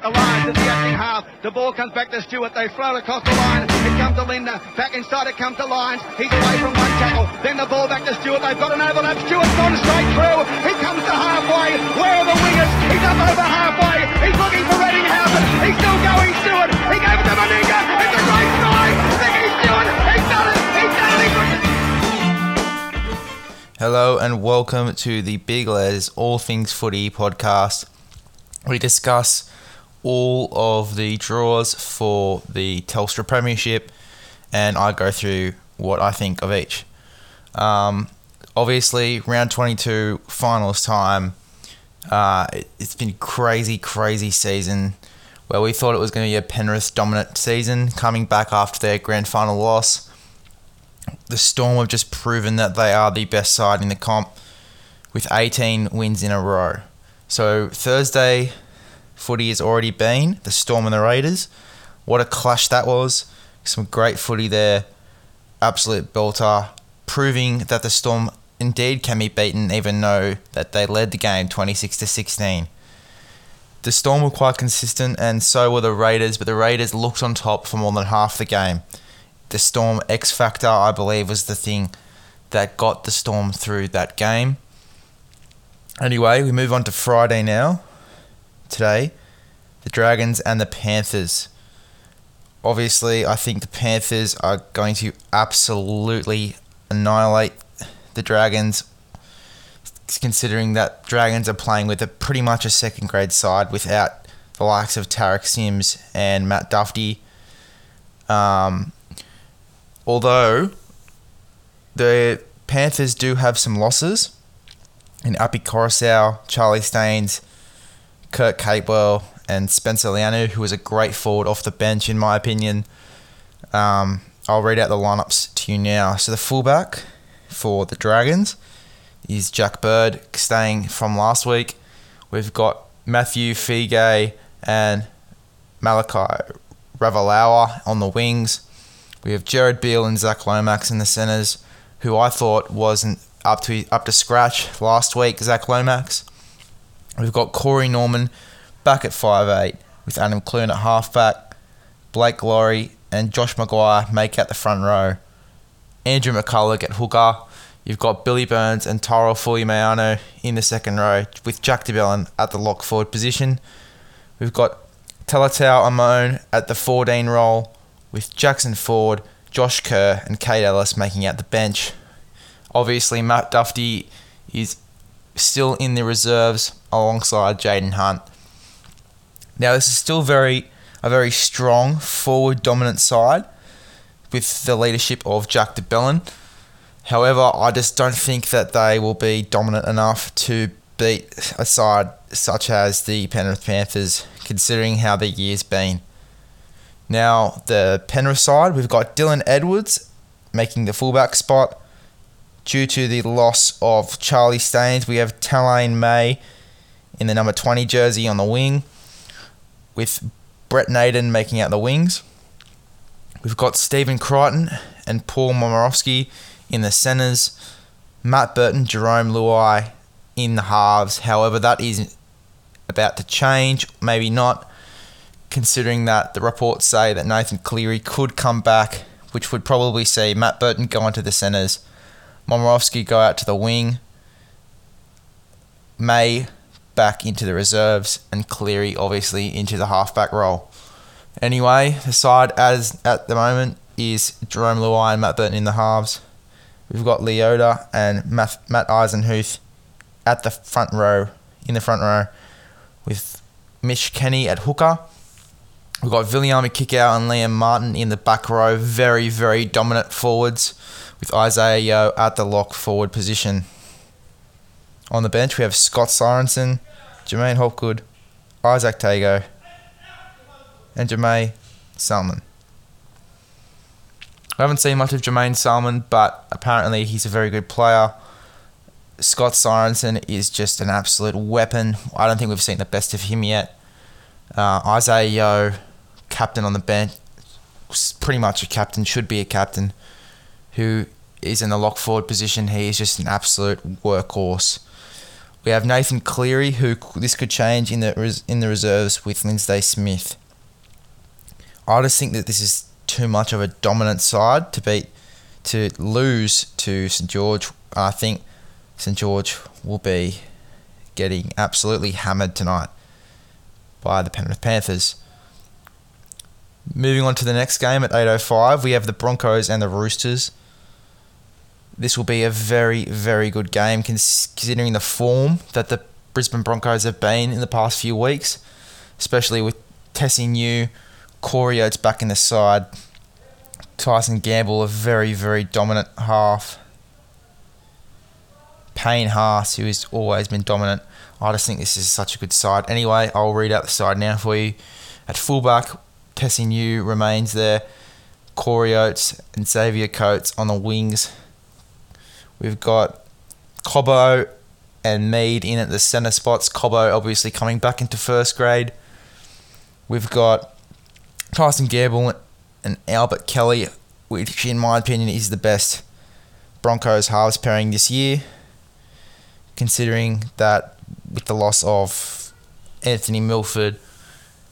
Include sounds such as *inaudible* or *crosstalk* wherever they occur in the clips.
The line to the acting half. The ball comes back to Stewart. They it across the line. It comes to Linda. Back inside it comes to Lyons. He's away from one tackle. Then the ball back to Stewart. They've got an overlap. Stewart's gone straight through. He comes to halfway. Where are the wingers? He's up over halfway. He's looking for Reddinghausen. He's still going Stewart. He gave it to Meninga. It's a great. Nicky Stewart. He's done it. He's done it. Hello and welcome to the Big Les All Things Footy podcast. We discuss all of the draws for the Telstra Premiership and I go through what I think of each. Um, obviously, round 22 finals time. Uh, it, it's been crazy, crazy season where we thought it was going to be a Penrith dominant season coming back after their grand final loss. The Storm have just proven that they are the best side in the comp with 18 wins in a row. So Thursday, footy has already been the Storm and the Raiders. What a clash that was! Some great footy there. Absolute belter, proving that the Storm indeed can be beaten, even though that they led the game 26 to 16. The Storm were quite consistent, and so were the Raiders, but the Raiders looked on top for more than half the game. The Storm X Factor, I believe, was the thing that got the Storm through that game. Anyway, we move on to Friday now. Today, the Dragons and the Panthers. Obviously, I think the Panthers are going to absolutely annihilate the Dragons, considering that Dragons are playing with a pretty much a second grade side without the likes of Tariq Sims and Matt Duffy. Um, although the Panthers do have some losses in Api Koroisau, Charlie Staines, Kurt Capewell, and Spencer Leniu, who was a great forward off the bench, in my opinion. Um, I'll read out the lineups to you now. So the fullback for the Dragons is Jack Bird, staying from last week. We've got Mathew Feagai and Malachi Ravalawa on the wings. We have Jared Beale and Zach Lomax in the centres, who I thought wasn't up to up to scratch last week. Zach Lomax. We've got Corey Norman back at 5'8 with Adam Clune at halfback, Blake Lawrie and Josh McGuire make out the front row. Andrew McCullough at hooker. You've got Billy Burns and Tyrell Fuimaono in the second row with Jack de Belin at the lock forward position. We've got Talatau Amone at the 14 role with Jackson Ford, Josh Kerr and Kaide Ellis making out the bench. Obviously, Matt Duffy is still in the reserves alongside Jaden Hunt. Now, this is still very a very strong forward dominant side with the leadership of Jack de Belin. However, I just don't think that they will be dominant enough to beat a side such as the Penrith Panthers, considering how the year's been. Now, the Penrith side, we've got Dylan Edwards making the fullback spot. Due to the loss of Charlie Staines, we have Taylan May in the number 20 jersey on the wing, with Brent Naden making out the wings. We've got Stephen Crichton and Paul Momirovski in the centres. Matt Burton, Jerome Luai in the halves. However, that is about to change, maybe not, considering that the reports say that Nathan Cleary could come back, which would probably see Matt Burton go into the centres, Momirovski go out to the wing, May back into the reserves, and Cleary obviously into the halfback role. Anyway, the side as at the moment is Jerome Luai and Matt Burton in the halves. We've got Leota and Matt, Matt Eisenhuth at the front row, in the front row, with Mitch Kenny at hooker. We've got Viliame Kikau and Liam Martin in the back row, very, very dominant forwards, with Isaah Yeo at the lock forward position. On the bench, we have Scott Sorensen, J'maine Hopgood, Izack Tago, and Jaeman Salmon. I haven't seen much of Jaeman Salmon, but apparently he's a very good player. Scott Sorensen is just an absolute weapon. I don't think we've seen the best of him yet. Uh, Isaah Yeo, captain on the bench, pretty much a captain, should be a captain, who is in the lock forward position. He is just an absolute workhorse. We have Nathan Cleary, who this could change in the in the reserves with Lindsay Smith. I just think that this is too much of a dominant side to beat to lose to St George. I think St George will be getting absolutely hammered tonight by the Penrith Panthers. Moving on to the next game at 8:05, we have the Broncos and the Roosters. This will be a very, very good game considering the form that the Brisbane Broncos have been in the past few weeks, especially with Tesi Niu, Corey Oates back in the side, Tyson Gamble, a very, very dominant half. Payne Haas, who has always been dominant. I just think this is such a good side. Anyway, I'll read out the side now for you. At fullback, Tesi Niu remains there. Corey Oates and Xavier Coates on the wings. We've got Cobbo and Mead in at the centre spots. Cobbo obviously coming back into first grade. We've got Tyson Gamble and Albert Kelly, which in my opinion is the best Broncos halves pairing this year, considering that with the loss of Anthony Milford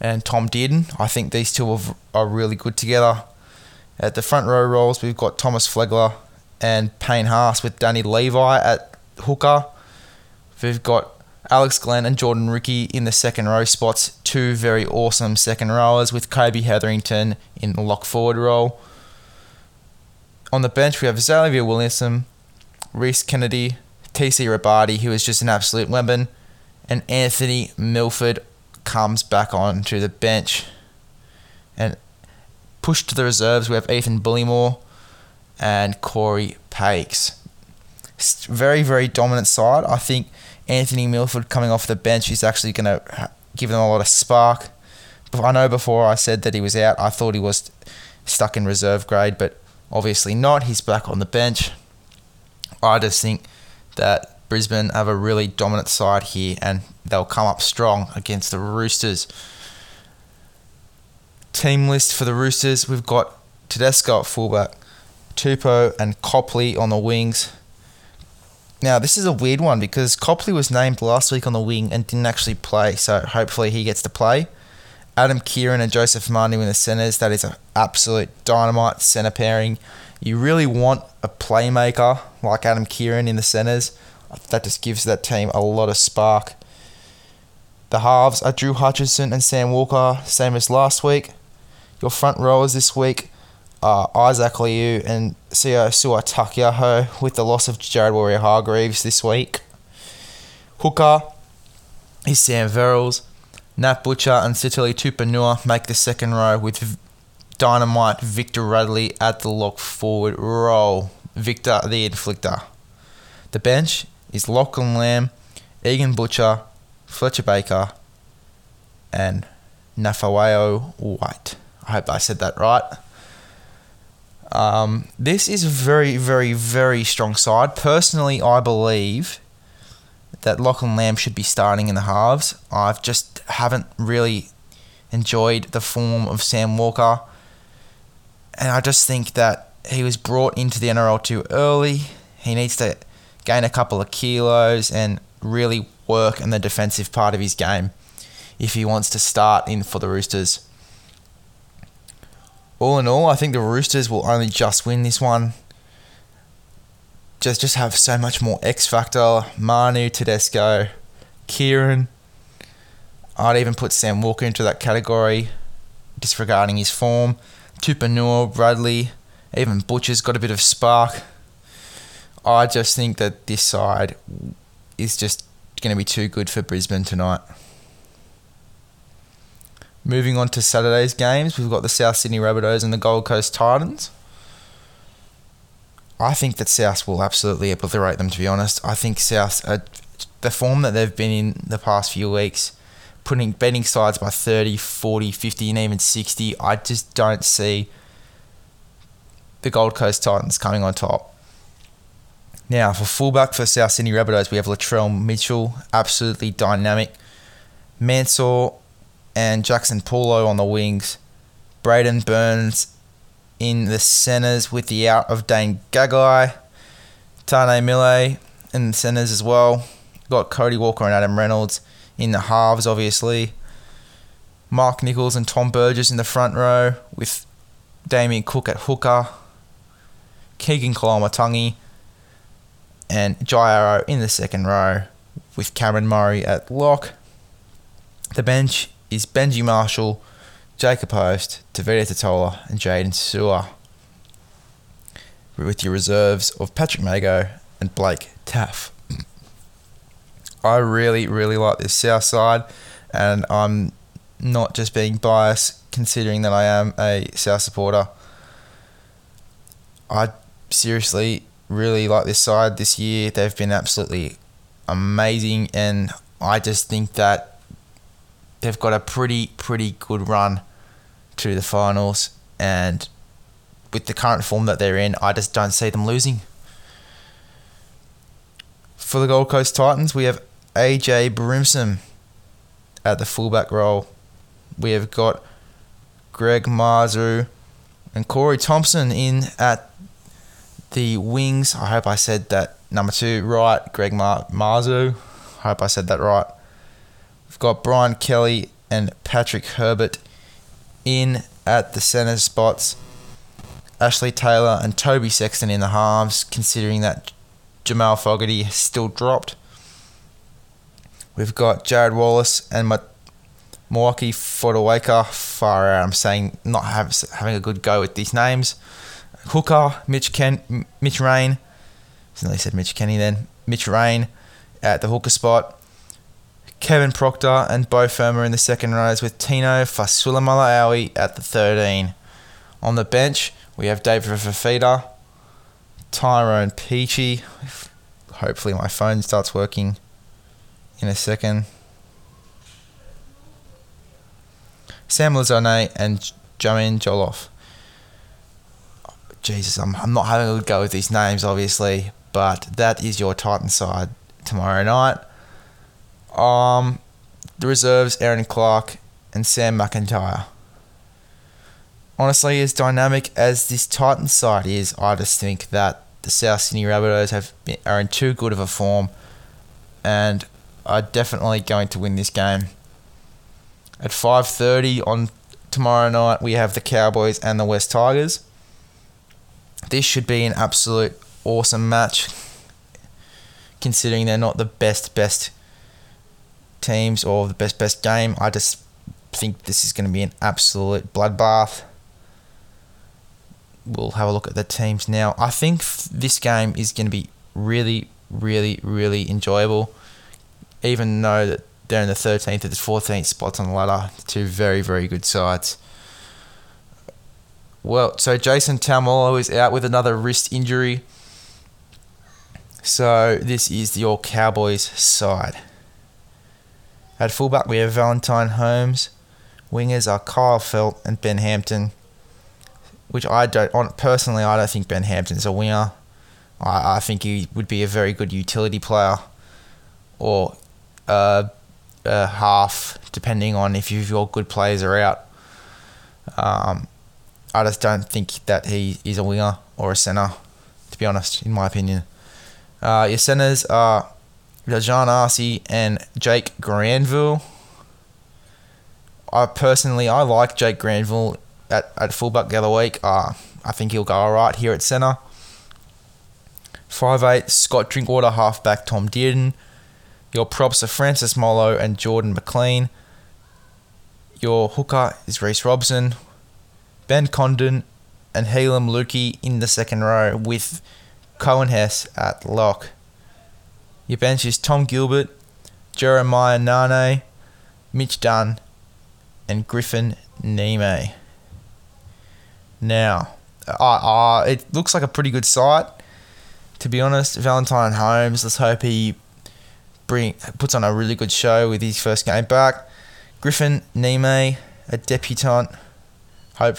and Tom Dearden, I think these two are, are really good together. At the front row roles, we've got Thomas Flegler and Payne Haas with Danny Levi at hooker. We've got Alex Glenn and Jordan Riki in the second row spots, two very awesome second rowers with Kobe Hetherington in the lock forward role. On the bench, we have Xavier Willison, Rhys Kennedy, TC Robati, who is just an absolute weapon, and Anthony Milford comes back onto the bench. And pushed to the reserves, we have Ethan Bullemor and Corey Pakes. Very, very dominant side. I think Anthony Milford coming off the bench is actually going to give them a lot of spark. I know before I said that he was out, I thought he was stuck in reserve grade, but obviously not. He's back on the bench. I just think that Brisbane have a really dominant side here and they'll come up strong against the Roosters. Team list for the Roosters we've got Tedesco at fullback, Tupou and Copley on the wings. Now, this is a weird one because Copley was named last week on the wing and didn't actually play, so hopefully he gets to play. Adam Keighran and Joseph Manu in the centres, that is an absolute dynamite centre pairing. You really want a playmaker like Adam Keighran in the centres that just gives that team a lot of spark. The halves are Drew Hutchison and Sam Walker, same as last week. Your front rowers this week are Isaac Liu and Sio Suatakiaho with the loss of Jared Waerea-Hargreaves this week. Hooker is Sam Verrills. Nat Butcher and Sitili Tupouniua make the second row with Dynamite Victor Radley at the lock forward role. Victor the Inflictor. The bench is Lachlan Lam, Egan Butcher, Fletcher Baker, and Naufahu Whyte. I hope I said that right. Um, this is a very, very, very strong side. Personally, I believe that Lachlan Lam should be starting in the halves. I've just haven't really enjoyed the form of Sam Walker. And I just think that he was brought into the NRL too early. He needs to gain a couple of kilos, and really work in the defensive part of his game if he wants to start in for the Roosters. All in all, I think the Roosters will only just win this one. Just just have so much more X factor. Manu, Tedesco, Keighran. I'd even put Sam Walker into that category, disregarding his form. Tupouniua, Radley, even Butcher's got a bit of spark. I just think that this side is just going to be too good for Brisbane tonight. Moving on to Saturday's games, we've got the South Sydney Rabbitohs and the Gold Coast Titans. I think that South will absolutely obliterate them, to be honest. I think South, uh, the form that they've been in the past few weeks, putting betting sides by 30, 40, 50, and even 60, I just don't see the Gold Coast Titans coming on top. Now, for fullback for South Sydney Rabbitohs, we have Latrell Mitchell, absolutely dynamic. Mansour and Jaxson Paulo on the wings. Braidon Burns in the centres with the out of Dane Gagai. Taane Milne in the centres as well. got Cody Walker and Adam Reynolds in the halves, obviously. Mark Nicholls and Tom Burgess in the front row with Damien Cook at hooker. Keaon Koloamatangi and Jai Arrow in the second row with Cameron Murray at lock. The bench is Benji Marshall, Jacob Host, Tevita Tatola, and Jaydn Su'A. With your reserves of Patrick Mago and Blake Taff. I really, really like this South side, and I'm not just being biased considering that I am a South supporter. I seriously really like this side this year. They've been absolutely amazing, and I just think that they've got a pretty, pretty good run to the finals. And with the current form that they're in, I just don't see them losing. For the Gold Coast Titans, we have AJ Brimson at the fullback role. We have got Greg Marzhew and Corey Thompson in at the wings. I hope I said that number two right. Greg Mar- Marzhew. I hope I said that right. We've got Brian Kelly and Patrick Herbert in at the centre spots. Ashley Taylor and Toby Sexton in the halves, considering that Jamal Fogarty has still dropped. We've got Jarrod Wallace and Ma- Milwaukee Fodawaker. Far out. I'm saying not have, having a good go with these names. Hooker, Mitch Ken, Mitch Rein. I said Mitch Kenny then. Mitch Rein at the hooker spot. Kevin Proctor and Beau Fermor in the second rows with Tino Fa'asuamaleaui at the 13. On the bench, we have David Fifita, Tyrone Peachey. Hopefully, my phone starts working in a second. Sam Lisone and Joanne Joloff. Jesus, I'm, I'm not having a good go with these names, obviously, but that is your Titan side tomorrow night. Um, the reserves, Aaron Clark and Sam McIntyre. Honestly, as dynamic as this Titan side is, I just think that the South Sydney Rabbitohs have been, are in too good of a form, and are definitely going to win this game. At 5:30 on tomorrow night, we have the Cowboys and the West Tigers. This should be an absolute awesome match, considering they're not the best best teams or the best best game. I just think this is going to be an absolute bloodbath. We'll have a look at the teams now. I think this game is going to be really, really, really enjoyable, even though that they're in the 13th and the 14th spots on the ladder. Two very, very good sides. Well, so Jason Taumalolo is out with another wrist injury. So this is your Cowboys side. At fullback, we have Valentine Holmes. Wingers are Kyle Feldt and Ben Hampton, which I don't on personally. I don't think Ben Hampton's a winger. I, I think he would be a very good utility player, or uh, a half, depending on if your good players are out. Um, I just don't think that he is a winger or a centre, to be honest, in my opinion. Uh, your centres are John Arce and Jake Granville. I personally, I like Jake Granville at, at fullback the other week. Uh, I think he'll go alright here at centre. Five eight Scott Drinkwater, halfback Tom Dearden. Your props are Francis Molo and Jordan McLean. Your hooker is Reece Robson, Ben Condon, and Heilum Luki in the second row with Coen Hess at lock. Your bench is Tom Gilbert, Jeremiah Nanai, Mitch Dunn, and Griffin Neame. Now, uh, uh, it looks like a pretty good site. To be honest, Valentine Holmes, let's hope he bring puts on a really good show with his first game back. Griffin Neame, a debutant, hope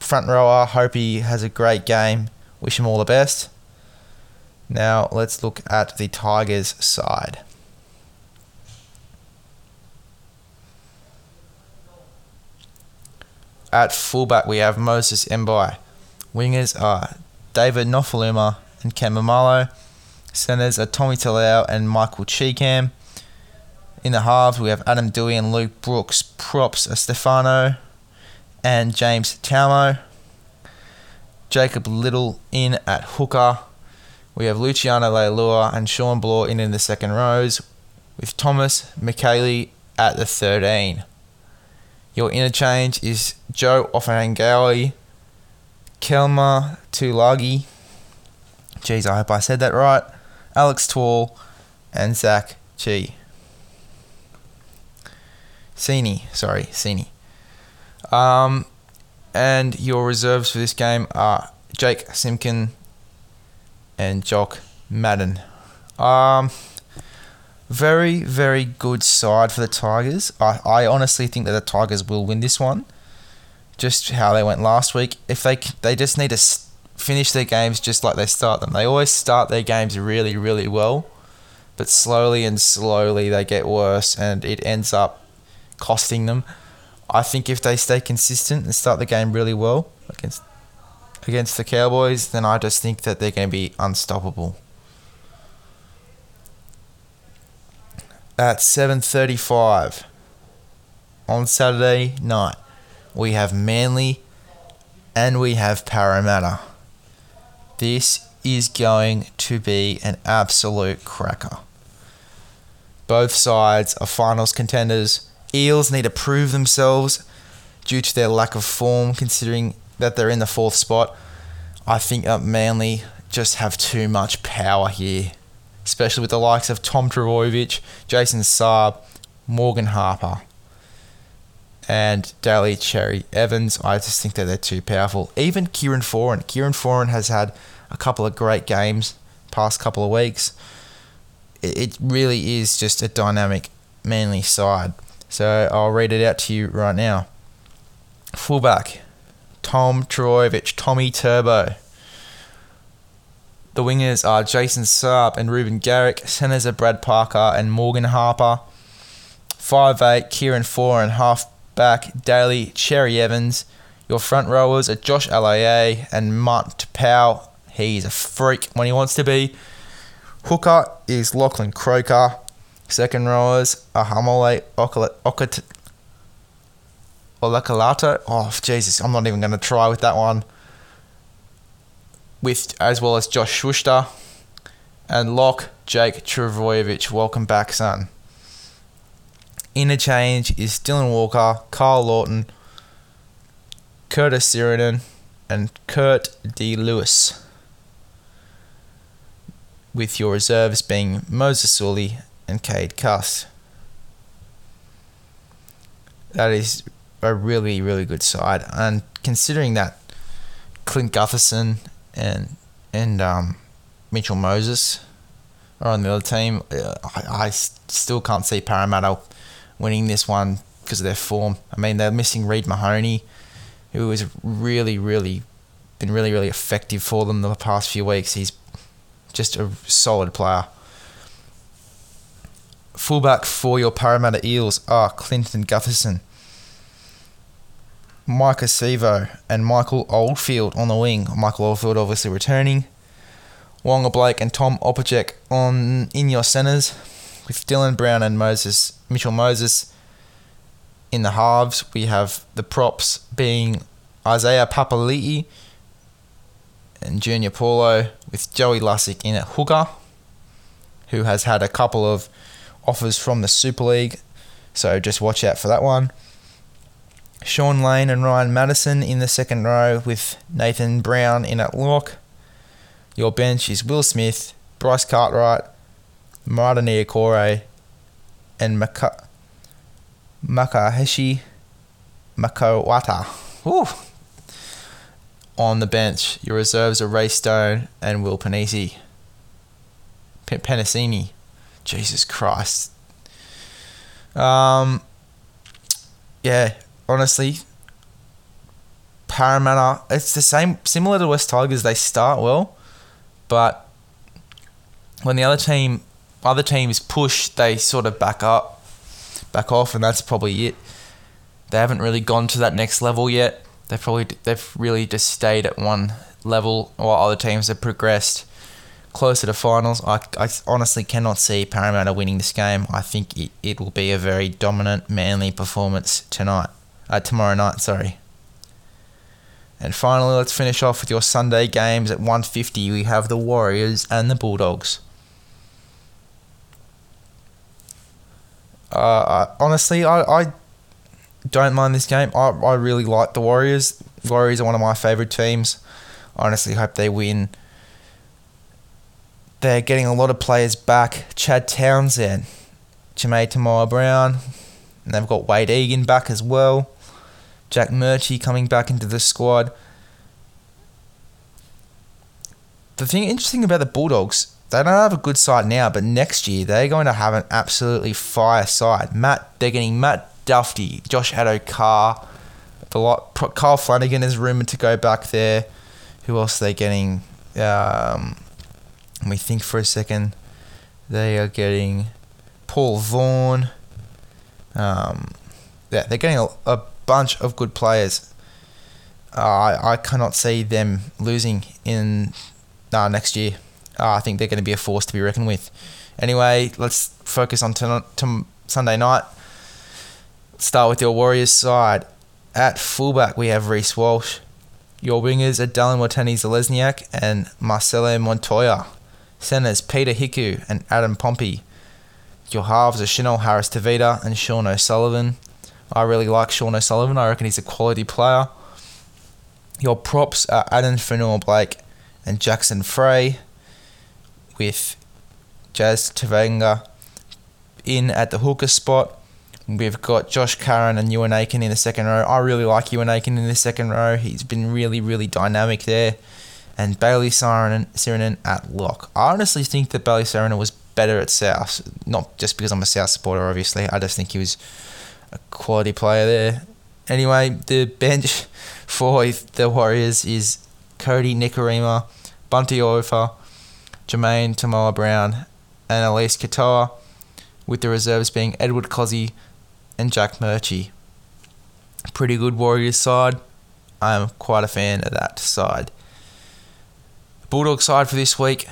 front rower, hope he has a great game. Wish him all the best. Now let's look at the Tigers side. At fullback, we have Moses Mbye. Wingers are David Nofoaluma and Ken Maumalo. Centers are Tommy Talau and Michael Chee-Kam. In the halves, we have Adam Doueihi and Luke Brooks. Props are Stefano and James Tamou. Jacob Little in at hooker. We have Luciano Leilua and Shawn Blore in in the second rows, with Thomas Mikaele at the 13. Your interchange is Joe Offengawi, Kelma Tuilagi. Jeez, I hope I said that right. Alex Twal and Zach G. Sini, sorry, Sini. Um, and your reserves for this game are Jake Simkin and Jock Madden. Um, very, very good side for the Tigers. I, I honestly think that the Tigers will win this one. Just how they went last week. If they they just need to finish their games just like they start them. They always start their games really, really well, but slowly and slowly they get worse, and it ends up costing them. I think if they stay consistent and start the game really well against against the Cowboys, then I just think that they're going to be unstoppable. At 7:35 on Saturday night, we have Manly and we have Parramatta. This is going to be an absolute cracker. Both sides are finals contenders Eels need to prove themselves due to their lack of form, considering that they're in the fourth spot. I think that Manly just have too much power here, especially with the likes of Tom Trbojevic, Jason Saab, Morgan Harper, and Daly Cherry Evans. I just think that they're too powerful. Even Kieran Foran. Kieran Foran has had a couple of great games past couple of weeks. It really is just a dynamic Manly side. So I'll read it out to you right now. Fullback, Tom Trbojevic, Tommy Turbo. The wingers are Jason Saab and Reuben Garrick. Centers are Brad Parker and Morgan Harper. 5'8", Kieran Foran and half back Daly Cherry Evans. Your front rowers are Josh Aloiai and Martin Powell. He's a freak when he wants to be. Hooker is Lachlan Croker. Second rowers are Hamole Olakalato. Oh Jesus, I'm not even going to try with that one. With as well as Josh Schuster and Lock Jake Trbojevic. Welcome back, son. Interchange is Dylan Walker, Kyle Lawton, Curtis Sironen, and Kurt De Luis. With your reserves being Moses Suli and Cade Cust. That is a really, really good side. And considering that Clint Gutherson and and um, Mitchell Moses are on the other team, uh, I, I still can't see Parramatta winning this one because of their form. I mean, they're missing Reed Mahoney, who has really, really been really, really effective for them the past few weeks. He's just a solid player. Fullback for your Parramatta Eels are Clinton Gutherson, Maika Sivo, and Michael Oldfield on the wing. Michael Oldfield obviously returning. Waqa Blake and Tom Opacic on in your centres, with Dylan Brown and Moses Mitchell Moses in the halves. We have the props being Isaiah Papali'i and Junior Paulo, with Joey Lussick in at hooker, who has had a couple of offers from the Super League, so just watch out for that one. Shaun Lane and Ryan Matterson in the second row with Nathan Brown in at lock. Your bench is Will Smith, Bryce Cartwright, Marata Niukore, and Maka- Makaheshi Makawata. Woo. On the bench, your reserves are Ray Stone and Will Panisi. P- Penasini. Jesus Christ. Um, yeah, honestly, Parramatta. It's the same, similar to West Tigers. They start well, but when the other team, other teams push, they sort of back up, back off, and that's probably it. They haven't really gone to that next level yet. They've probably they've really just stayed at one level while other teams have progressed closer to finals. I, I honestly cannot see Parramatta winning this game. I think it, it will be a very dominant, manly performance tonight. Uh, tomorrow night, sorry. And finally, let's finish off with your Sunday games at 150. We have the Warriors and the Bulldogs. Uh, honestly, I, I don't mind this game. I, I really like the Warriors. Warriors are one of my favourite teams. I honestly hope they win. They're getting a lot of players back. Chad Townsend, Jamayne Taunoa-Brown, and they've got Wade Egan back as well. Jack Murchie coming back into the squad. The thing interesting about the Bulldogs, they don't have a good side now, but next year they're going to have an absolutely fire side. Matt, they're getting Matt Duffy, Josh Addo-Carr, the lot. Kyle Flanagan is rumored to go back there. Who else are they getting? Um, let me think for a second. They are getting Paul Vaughan. Um, yeah, they're getting a, a bunch of good players. Uh, I, I cannot see them losing in uh, next year. Uh, I think they're going to be a force to be reckoned with. Anyway, let's focus on to, to Sunday night. Start with your Warriors side. At fullback, we have Reece Walsh. Your wingers are Dallin Watene-Zelezniak and Marcelo Montoya. Centers Peter Hiku and Adam Pompey. Your halves are Chanel Harris Tavita and Sean O'Sullivan. I really like Sean O'Sullivan. I reckon he's a quality player. Your props are Addin Fonua-Blake and Jackson Frey, with Jazz Tevaga in at the hooker spot. We've got Josh Curran and Euan Aitken in the second row. I really like Euan Aitken in the second row. He's been really, really dynamic there. And Bayley Sironen at lock. I honestly think that Bayley Sironen was better at South. Not just because I'm a South supporter, obviously. I just think he was a quality player there. Anyway, the bench *laughs* for the Warriors is Kodi Nikorima, Bunty Afoa, Jamayne Taunoa-Brown, and Eliesa Katoa, with the reserves being Edward Kosi and Jack Murchie. Pretty good Warriors side. I'm quite a fan of that side. Bulldog side for this week,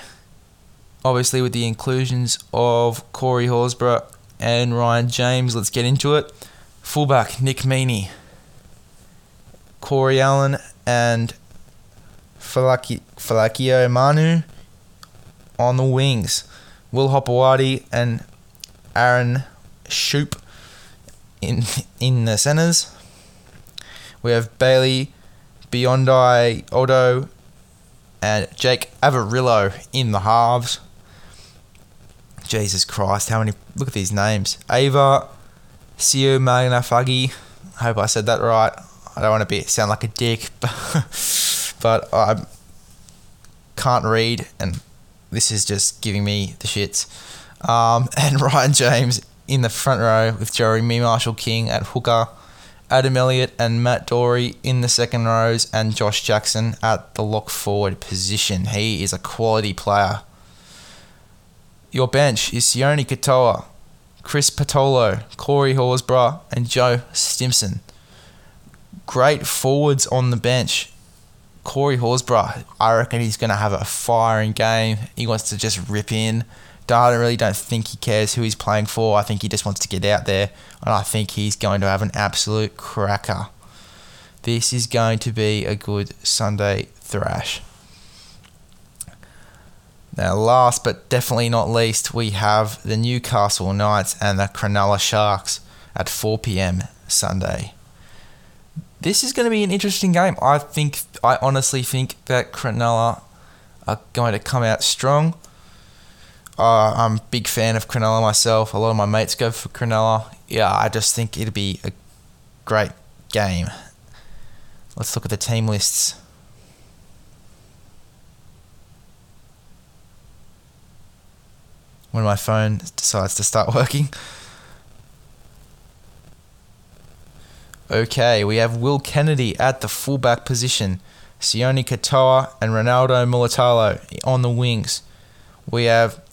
obviously with the inclusions of Corey Horsburgh and Ryan James. Let's get into it. Fullback Nick Meaney, Corey Allen, and Falaki, Falakio Manu on the wings. Will Hopoate and Aaron Schoupp in in the centres. We have Bailey, Biondi, Odo, and Jake Averillo in the halves. Jesus Christ, how many? Look at these names. Ava, Sio Magnafagi. Hope I said that right. I don't want to be sound like a dick, *laughs* but, but I can't read, and this is just giving me the shits. Um, *laughs* and Ryan James in the front row with Jeremy Marshall King at hooker, Adam Elliott and Matt Doorey in the second rows, and Josh Jackson at the lock forward position. He is a quality player. Your bench is Sione Katoa, Chris Patolo, Corey Horsburgh, and Joe Stimson. Great forwards on the bench. Corey Horsburgh, I reckon he's going to have a firing game. He wants to just rip in. I really don't think he cares who he's playing for. I think he just wants to get out there, and I think he's going to have an absolute cracker. This is going to be a good Sunday thrash. Now, last but definitely not least, we have the Newcastle Knights and the Cronulla Sharks at 4 p.m. Sunday. This is going to be an interesting game. I think, I honestly think that Cronulla are going to come out strong. Uh, I'm a big fan of Cronulla myself. A lot of my mates go for Cronulla. Yeah, I just think it'd be a great game. Let's look at the team lists. When my phone decides to start working. Okay, we have Will Kennedy at the fullback position, Sione Katoa and Ronaldo Mulitalo on the wings. We have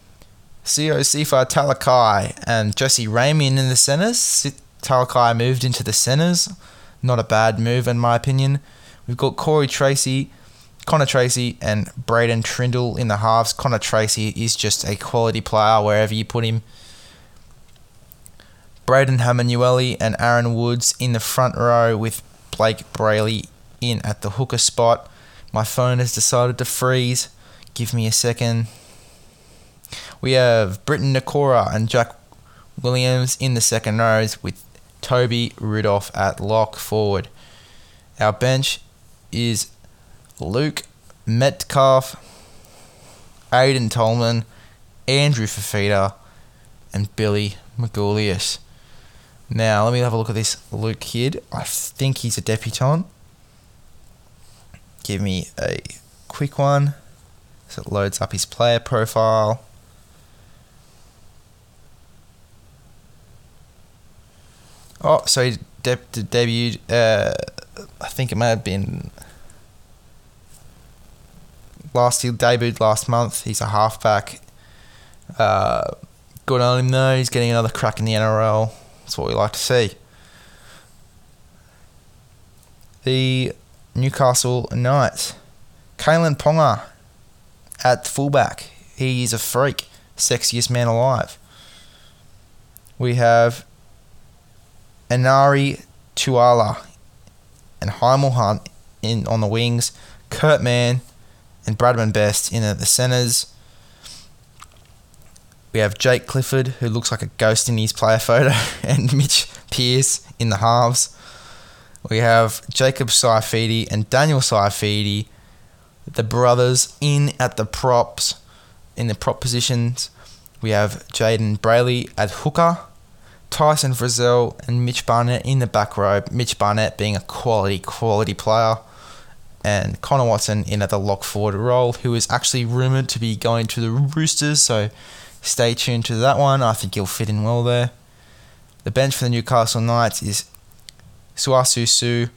Siosifa Talakai and Jesse Ramien in the centres. Talakai moved into the centres. Not a bad move, in my opinion. We've got Corey Tracy, Connor Tracey and Braydon Trindall in the halves. Connor Tracey is just a quality player wherever you put him. Braden Hamlin-Uele and Aaron Woods in the front row with Blayke Brailey in at the hooker spot. My phone has decided to freeze. Give me a second. We have Briton Nikora and Jack Williams in the second rows with Toby Rudolf at lock forward. Our bench is Luke Metcalf, Aiden Tolman, Andrew Fifita, and Billy Magoulias. Now, let me have a look at this Luke kid. I think he's a debutant. Give me a quick one. So it loads up his player profile. Oh, so he de- de- debuted. Uh, I think it may have been last. He debuted last month. He's a halfback. Uh, good on him though. He's getting another crack in the NRL. That's what we like to see. The Newcastle Knights. Kalyn Ponga at fullback. He is a freak. Sexiest man alive. We have Enari Tuala and Hymel Hunt in on the wings. Kurt Mann and Bradman Best in at the centres. We have Jake Clifford, who looks like a ghost in his player photo, *laughs* and Mitch Pearce in the halves. We have Jacob Saifiti and Daniel Saifiti, the brothers, in at the props, in the prop positions. We have Jayden Brailey at hooker, Tyson Frizzell and Mitch Barnett in the back row. Mitch Barnett being a quality, quality player. And Connor Watson in at the lock forward role, who is actually rumoured to be going to the Roosters, so stay tuned to that one. I think he'll fit in well there. The bench for the Newcastle Knights is Suasu Su,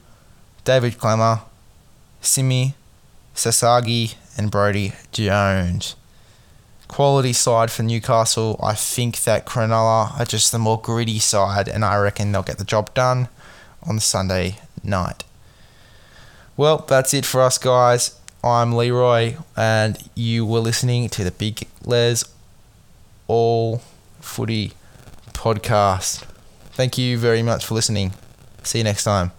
David Klemmer, Simi, Sasagi, and Brody Jones. Quality side for Newcastle. I think that Cronulla are just the more gritty side, and I reckon they'll get the job done on Sunday night. Well, that's it for us, guys. I'm Leroy, and you were listening to the Big Les All Footy podcast. Thank you very much for listening. See you next time.